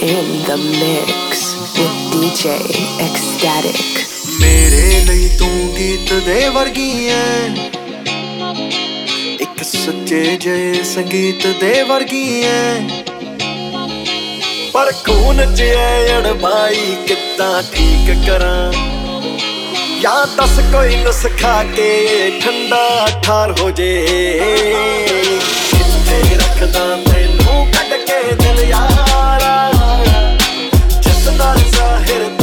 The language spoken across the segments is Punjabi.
in the mix with DJ Ecstatic. ਮੇਰੇ ਲਈ ਤੂੰ ਗੀਤ ਦੇ ਵਰਗੀ ਐ। ਇੱਕ ਸੱਚੇ ਜੇ ਸੰਗੀਤ ਦੇ ਵਰਗੀ ਐ। ਪਰ ਖੂਨ ਚ ਐ ਅੜਬਾਈ ਕਿੱਦਾਂ ਠੀਕ ਕਰਾਂ। ਜਾਂ ਦੱਸ ਕੋਈ ਨੁਸਖਾ ਕੇ ਠੰਡਾ ਠਾਰ ਹੋ ਜੇ। ਕਿੱਥੇ ਰੱਖਦਾ ਤੈਨੂੰ ਕੱਢ ਕੇ ਦਿਲ ਯਾਰਾ। ਜਿਸ ਨਾਲ ਜ਼ਾਹਿਰ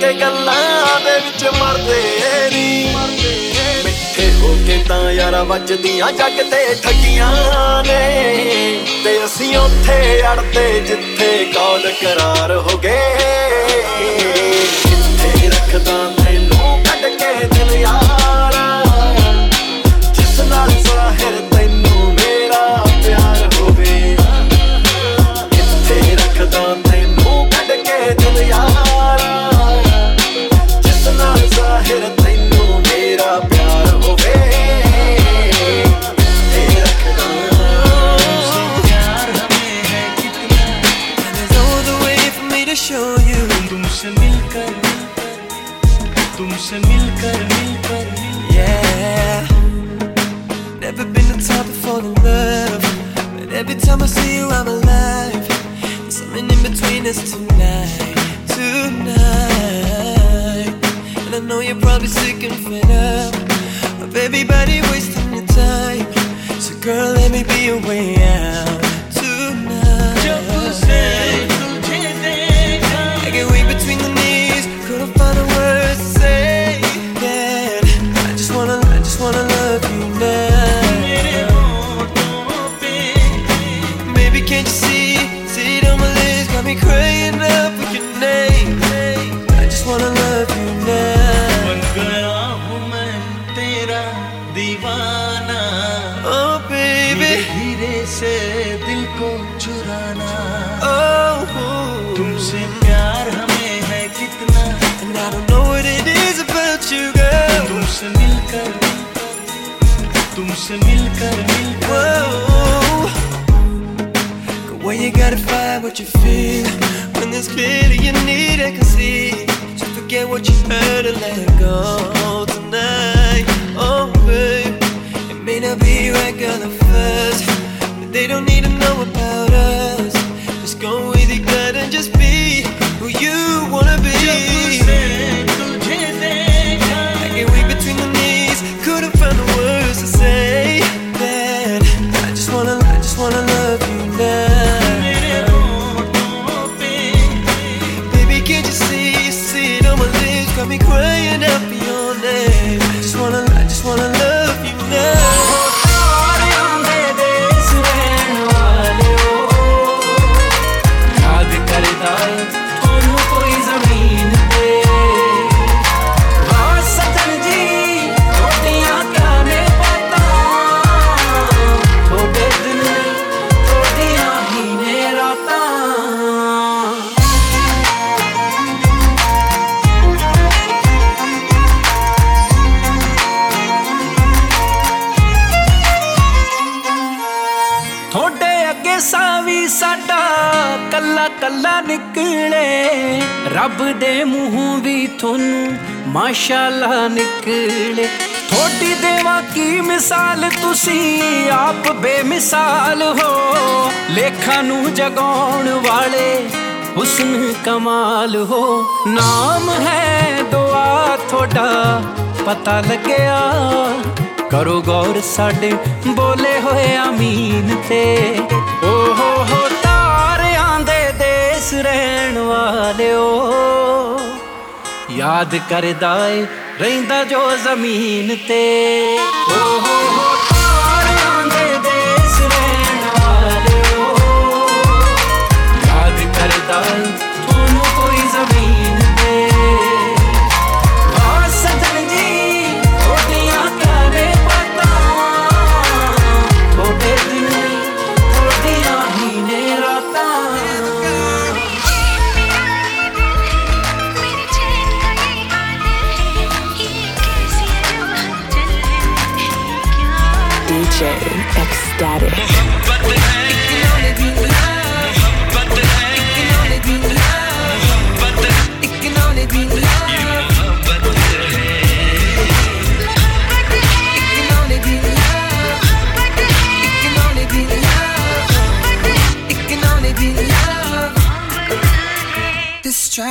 ਕੇ ਗੱਲਾਂ ਦੇ ਵਿੱਚ ਮਰਦੇ ਨੀ। ਮਿੱਠੇ ਹੋ ਕੇ ਤਾਂ ਯਾਰਾ ਵੱਜਦੀਆਂ, ਜੱਗ ਤੇ ਠੱਗੀਆਂ ਨੇ। ਤੇ ਅਸੀਂ ਉੱਥੇ ਅੜਦੇ ਜਿੱਥੇ ਕੌਲ ਕਰਾਰ ਹੋ ਗਏ। ਕਿੱਥੇ ਰੱਖਦਾ ਤੈਨੂੰ ਕੱਢ ਕੇ ਦਿਲ ਯਾਰਾ। ਜਿਸ ਨਾਲ ਜ਼ਾਹਿਰ to show you. तुमसे मिलकर तुमसे मिलकर मिलकर Yeah. Never been the type to fall in love. But every time I see you, I'm alive. There's something in between us tonight. Tonight. And I know you're probably sick and fed up of everybody wasting your time. So, girl, let me be your way out tonight. You need I can see forget what you heard and let it go tonight. Oh babe It may not be right girl at first But they don't need ਰੱਬ ਦੇ ਮੂੰਹੋਂ ਵੀ ਤੁਹਾਨੂੰ ਮਾਸ਼ਾਅੱਲਾ ਨਿਕਲੇ। ਤੁਹਾਡੀ ਦੇਵਾ ਕੀ ਮਿਸਾਲ, ਤੁਸੀਂ ਆਪ ਬੇਮਿਸਾਲ ਹੋ। ਲੇਖਾਂ ਨੂੰ ਜਗਾਉਣ ਵਾਲੇ ਹੁਸਨ ਕਮਾਲ ਹੋ। ਨਾਮ ਹੈ ਦੁਆ ਤੁਹਾਡਾ, ਪਤਾ ਲੱਗਿਆ। ਕਰੋ ਗੌਰ ਸਾਡੇ ਬੋਲੇ ਹੋਏ ਆਮੀਨ ਤੇ। ਓ ਹੋ ਹੋ ਤਾਰਿਆਂ ਰਹਿਣ ਵਾਲਿਓ। ਯਾਦ ਕਰਦਾ ਏ ਰਹਿੰਦਾ ਜੋ ਜ਼ਮੀਨ ਤੇ। ਓ ਹੋ ਹੋ।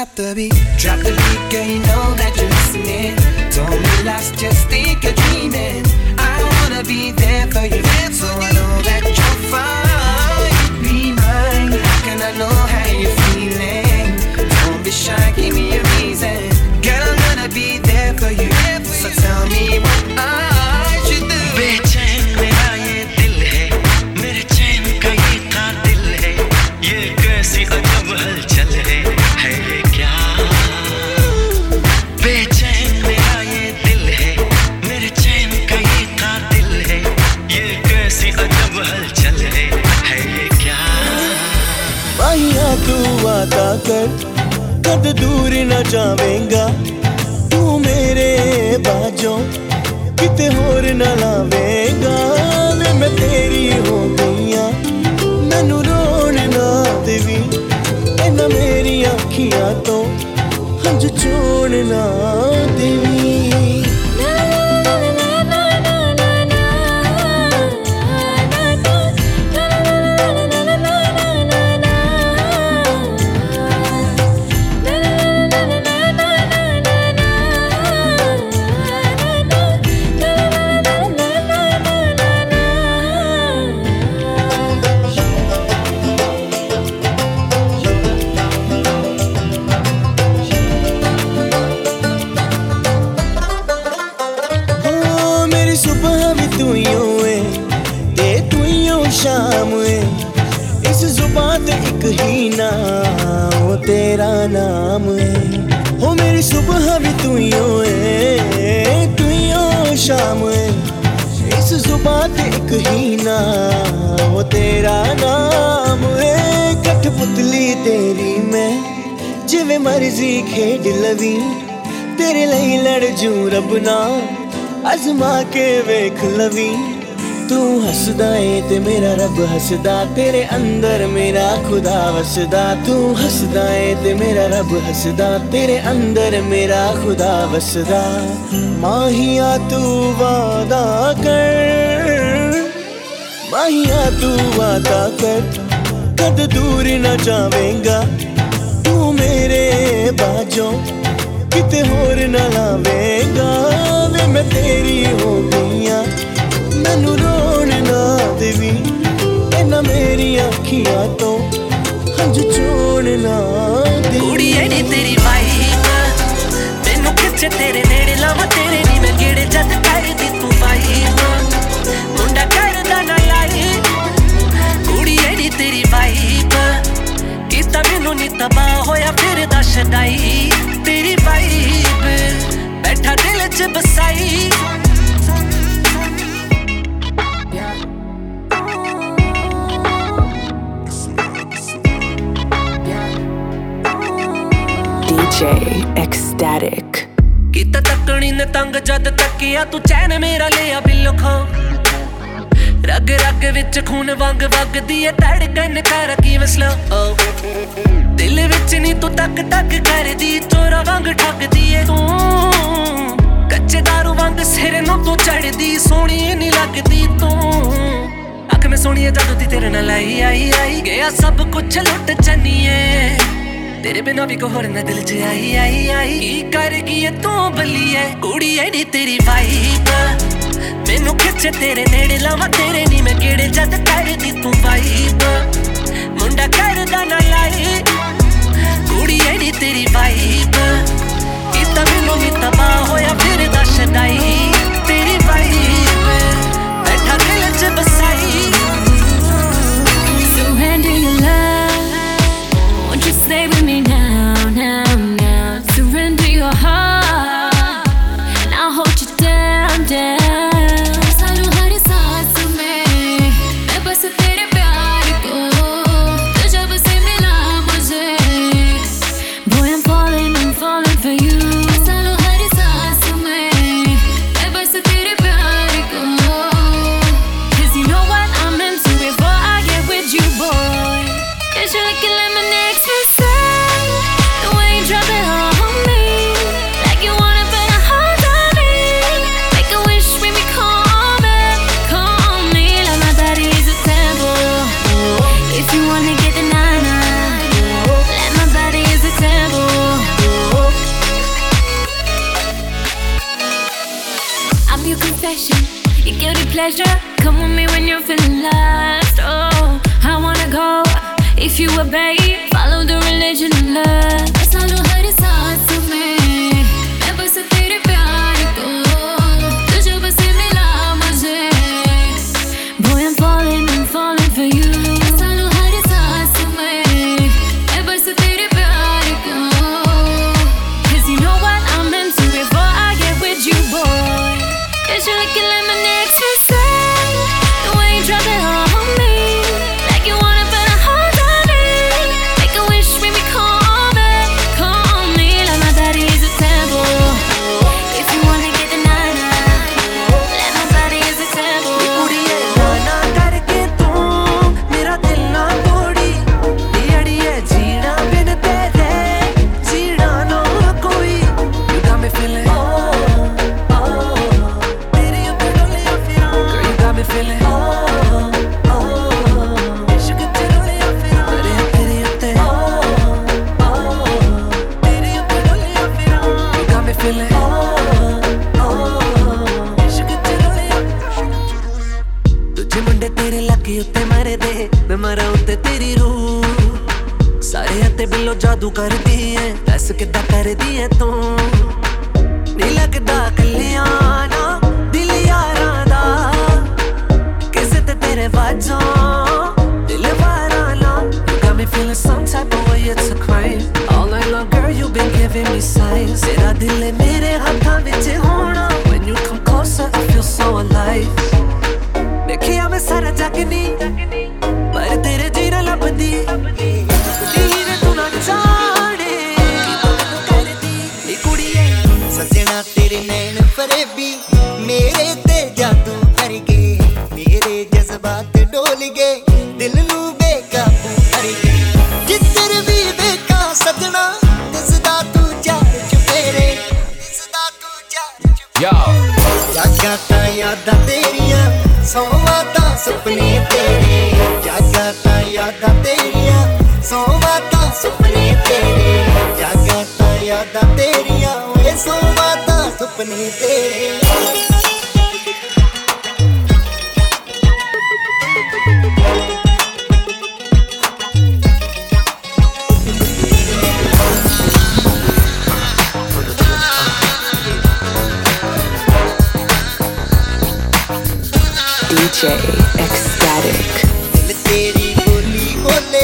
Drop the beat, drop the beat, girl, you know that you're listening. Don't relax, just think you're dreaming. I wanna be there for you, so I know that you're fine. Be mine, how can I know how you're feeling? Don't be shy, give me a reason. Girl, I'm gonna be there for you, so tell me what ਆਈਆਂ ਤੂੰ ਆਤਾ ਕਰ ਕਦ ਦੂਰ ਨਾ ਜਾਵੇਂਗਾ। ਤੂੰ ਮੇਰੇ ਬਾਝੋਂ ਕਿਤੇ ਹੋਰ ਨਾ ਲਾਵੇਂਗਾ। ਵੇ, ਮੈਂ ਤੇਰੀ ਹੋ ਗਈਆਂ ਮੈਨੂੰ ਰੋਣ ਨਾ ਦੇਵੀ। ਇਹਨਾਂ ਮੇਰੀਆਂ ਅੱਖੀਆਂ ਤੋਂ ਹੰਝ ਚੋਣ ਨਾ ਇਸ ਜ਼ੁਬਾਨ ਤੇ ਇੱਕ ਹੀ ਨਾਮ ਉਹ ਤੇਰਾ ਨਾਮ ਏ ਕਠਪੁਤਲੀ ਤੇਰੀ ਮੈਂ ਜਿਵੇਂ ਮਰਜ਼ੀ ਖੇਡ ਲਵੀ ਤੇਰੇ ਲਈ ਲੜ ਜੂ ਰੱਬ ਨਾਲ ਅਜ਼ਮਾ ਕੇ ਵੇਖ ਲਵੀ ਤੂੰ ਹੱਸਦਾ ਏ ਤੇ ਮੇਰਾ ਰੱਬ ਹੱਸਦਾ ਤੇਰੇ ਅੰਦਰ ਮੇਰਾ ਖੁਦਾ ਵਸਦਾ ਤੂੰ ਹੱਸਦਾ ਏ ਤੇ ਮੇਰਾ ਰੱਬ ਹੱਸਦਾ ਤੇਰੇ ਅੰਦਰ ਮੇਰਾ ਖੁਦਾ ਵਸਦਾ ਮਾਹੀਆ ਤੂੰ ਵਾਦਾ ਕਰ ਮਾਹੀਆ, ਤੂੰ ਵਾਦਾ ਕਰ। ਕਦ ਦੂਰ ਨਾ ਜਾਵੇਂਗਾ, ਤੂੰ ਮੇਰੇ ਬਾਝੋਂ। ਕਿਤੇ ਹੋਰ ਨਾ ਲਾਵੇਂਗਾ, ਵੇ ਮੈਂ ਤੇਰੀ ਹੋ ਗਈਆਂ ਮੈਨੂੰ ਰੋਣ ਨਾ ਦੇਵੀ, ਇਹਨਾਂ ਮੇਰੀਆਂ ਅੱਖੀਆਂ ਤੋਂ। ਹੰਝ ਚੋਣ ਨਾ ਦੇਵੀ। ਕੁੜੀਏ ਨੀ ਤੇਰੀ ਵਾਈਬ ਮੈਨੂੰ ਖਿੱਚੇ ਤੇਰੇ ਨੇੜੇ, ਲਾਵਾਂ ਤੇਰੇ ਮੈਨੂੰ ਨੀ ਤਬਾਹ ਹੋਇਆ ਫਿਰ ਦਾ ਛਡਾਈ ਤੇਰੀ ਵਾਈਬ ਬੈਠਾ ਦਿਲ 'ਚ ਬਸਾਈ Ecstatic. ਕੀਤਾ ਤੱਕਣੀ ਨੇ ਤੰਗ ਜਦ ਤੱਕਿਆ ਤੂੰ ਚੈਨ ਮੇਰਾ ਲਿਆ ਬਿੱਲੋ ਖੋ। ਰਗ ਰਗ ਵਿੱਚ ਖੂਨ ਵਾਂਗ ਵਗਦੀ ਏ ਧੜਕਨ ਕਰ ਕੀ ਵਸਲੋ? Oh, ਦਿਲ ਵਿੱਚ ਨਹੀਂ ਤੂੰ ਤੱਕ ਤੱਕ ਕਰਦੀ, ਚੋਰਾ ਵਾਂਗ ਠੱਗਦੀ ਏ ਤੂੰ। ਕੱਚੇ ਦਾਰੂ ਵਾਂਗ ਸਿਰ ਨੂੰ ਤੂੰ ਚੜਦੀ, ਸੋਹਣੀ ਨਹੀਂ ਲੱਗਦੀ ਤੂੰ। ਅੱਖ ਮੈਂ ਸੋਹਣੀ ਜਦੋਂ ਦੀ ਤੇਰੇ ਨਾਲ ਆਈ ਆਈ ਆਈ। ਗਿਆ ਸਭ ਕੁਝ ਲੁੱਟ ਚੰਨੀਏ ਤੇਰੇ ਬਿਨਾ ਵੀ ਕੋਈ ਹੋਰ ਨਾ ਦਿਲ 'ਚ ਆਈ ਆਈ ਆਈ। ਕੀ ਕਰ ਗਈ ਏ ਤੂੰ ਬੱਲੀਏ ਕੁੜੀਏ ਨੀ ਤੇਰੀ ਵਾਈਬ ਮੈਨੂੰ ਖਿੱਚੇ ਤੇਰੇ ਨੇੜੇ ਲਾਵਾਂ, ਤੇਰੇ ਨਹੀਂ ਮੈਂ ਕਿਹੜੇ ਜਦ ਕਰਦੀ ਤੂੰ ਵਾਈਬ ਮੁੰਡਾ ਕਰਦਾ ਨਾ ਲਾਈ ਕੁੜੀ ਐਡੀ ਤੇਰੀ ਵਾਈਬ ਕੀਤਾ ਮੈਨੂੰ ਵੀ ਤਬਾਹ ਹੋਇਆ ਐਵੇਂ ਮਿਸਾਈ ਜ਼ਰਾ ਦਿਲ ਮੇਰੇ ਹੱਥਾਂ ਵਿੱਚ ਹੋਣਾ। when you come closer, i feel so alive ਦੇਖਿਆ ਮੈਂ ਸਾਰਾ ਜੱਗ ਨਹੀਂ ਪਰ ਤੇਰੇ ਜੀਣਾ ਲੱਭਦੀ। ਲੀਨ ਤੂੰ ਨਾ ਜਾਣੇ। ਨੀ ਕੁੜੀਏ ਸੱਜਣਾ ਤੇਰੇ ਨੈਣ ਫਰੇਬੀ। ਮੇਰੇ ਤੇ ਜਾਦੂ ਕਰ ਗਏ ਮੇਰੇ ਜਜ਼ਬਾਤ ਡੋਲ ਗਏ। ਜਾਗਾਂ ਯਾਦਾਂ ਤੇਰੀਆਂ ਸੋਵਾ ਤਾਂ ਸੁਪਨੇ ਤੇਰੇ। ਜਾਗਾਂ ਯਾਦਾਂ ਤੇਰੀਆਂ ਸੋਵਾ ਤਾਂ ਸੁਪਨੇ ਤੇਰੇ। ਜਾਗਾਂ ਯਾਦਾਂ ਤੇਰੀਆਂ, ਓਏ ਸੋਵਾ ਤਾਂ ਸੁਪਨੇ ਤੇਰੇ। DJ Ecstatic. ਦਿਲ ਤੇਰੀ ਬੋਲੀ ਓਲੇ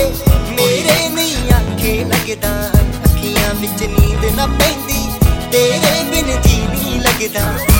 ਮੇਰੇ ਨਹੀਂ ਆਖੇ ਲੱਗਦਾ। ਅੱਖੀਆਂ ਵਿੱਚ ਨੀਂਦ ਨਾ ਪੈਂਦੀ, ਤੇਰੇ ਬਿਨ ਜੀ ਨਹੀਂ ਲੱਗਦਾ।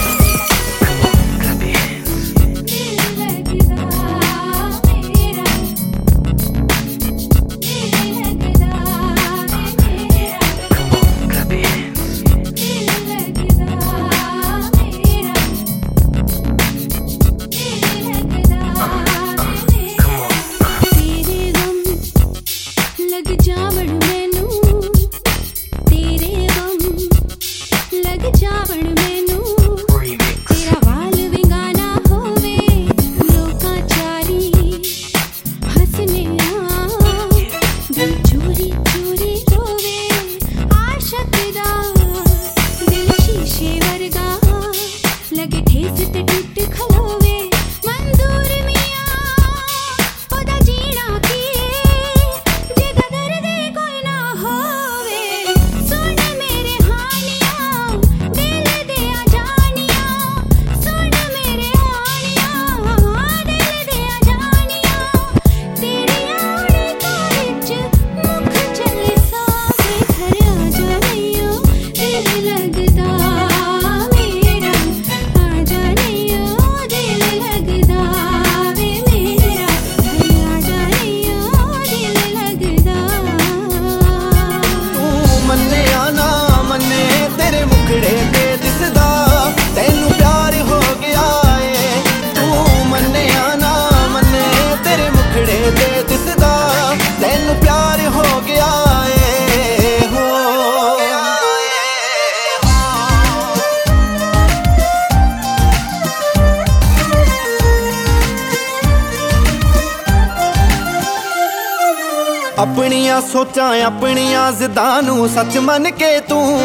ਸੋਚਾਂ ਆਪਣੀਆਂ ਜ਼ਿੱਦਾਂ ਨੂੰ ਸੱਚ ਮੰਨ ਕੇ ਤੂੰ।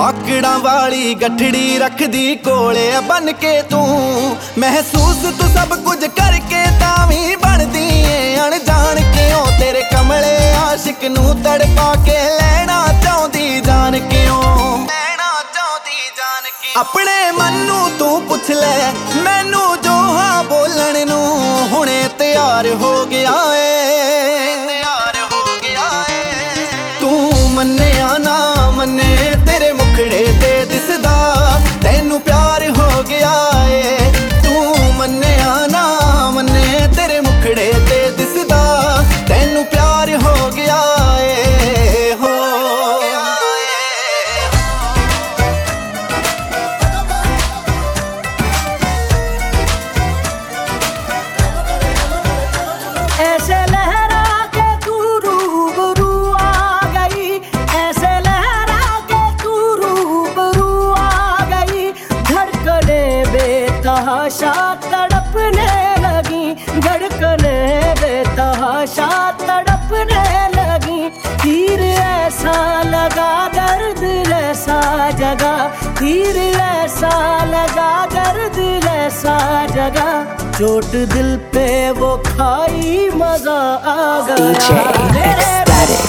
ਆਕੜਾਂ ਵਾਲੀ ਗੱਠੜੀ ਰੱਖਦੀ ਕੋਲੇ ਬਨ ਕੇ ਤੂੰ। ਮਹਿਸੂਸ ਤੂੰ ਸਭ ਕੁਝ ਕਰਕੇ ਤਾਂ ਵੀ ਬਣਦੀ ਏ। ਅਣਜਾਣ ਕਿਉਂ ਤੇਰੇ ਕਮਲੇ ਆਸ਼ਿਕ ਨੂੰ ਤੜਪਾ ਕੇ ਲੈਣਾ ਚਾਹੁੰਦੀ, ਜਾਣ ਕਿਉਂ? ਲੈਣਾ ਚਾਹੁੰਦੀ, ਜਾਣ ਕਿਉਂ? ਆਪਣੇ ਮਨ ਨੂੰ ਤੂੰ ਪੁੱਛ ਲੈ, ਮੈਨੂੰ ਜੋ ਹਾਂ ਬੋਲਣ ਨੂੰ ਹੁਣੇ ਤਿਆਰ ਹੋ लगा दर्द ऐसा जगा चोट दिल पे वो खाई मजा आ गया DJ मेरे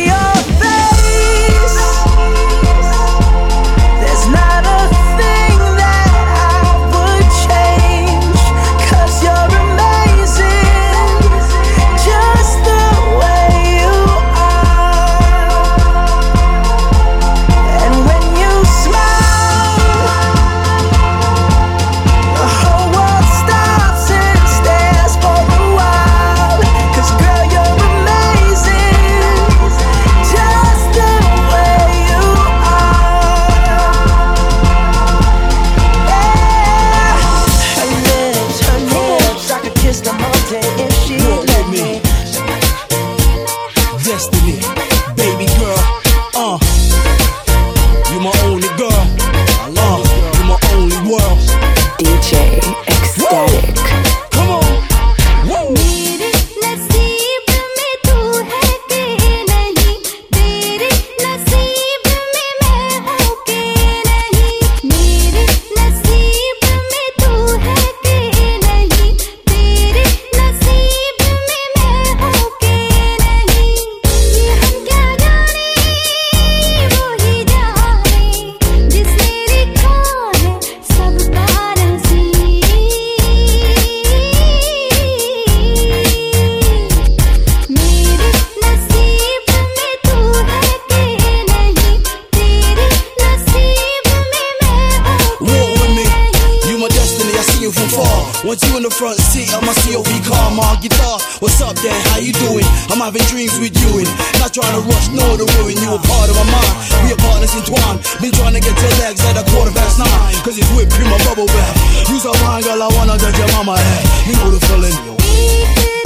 trying to rush, no ruin. You a part of my mind, we are partners entwined. Been trying to get your legs at a quarter past nine, cause it's whipped cream, my bubble bath. You's a fine girl, I wanna get your mama head. You know the feeling.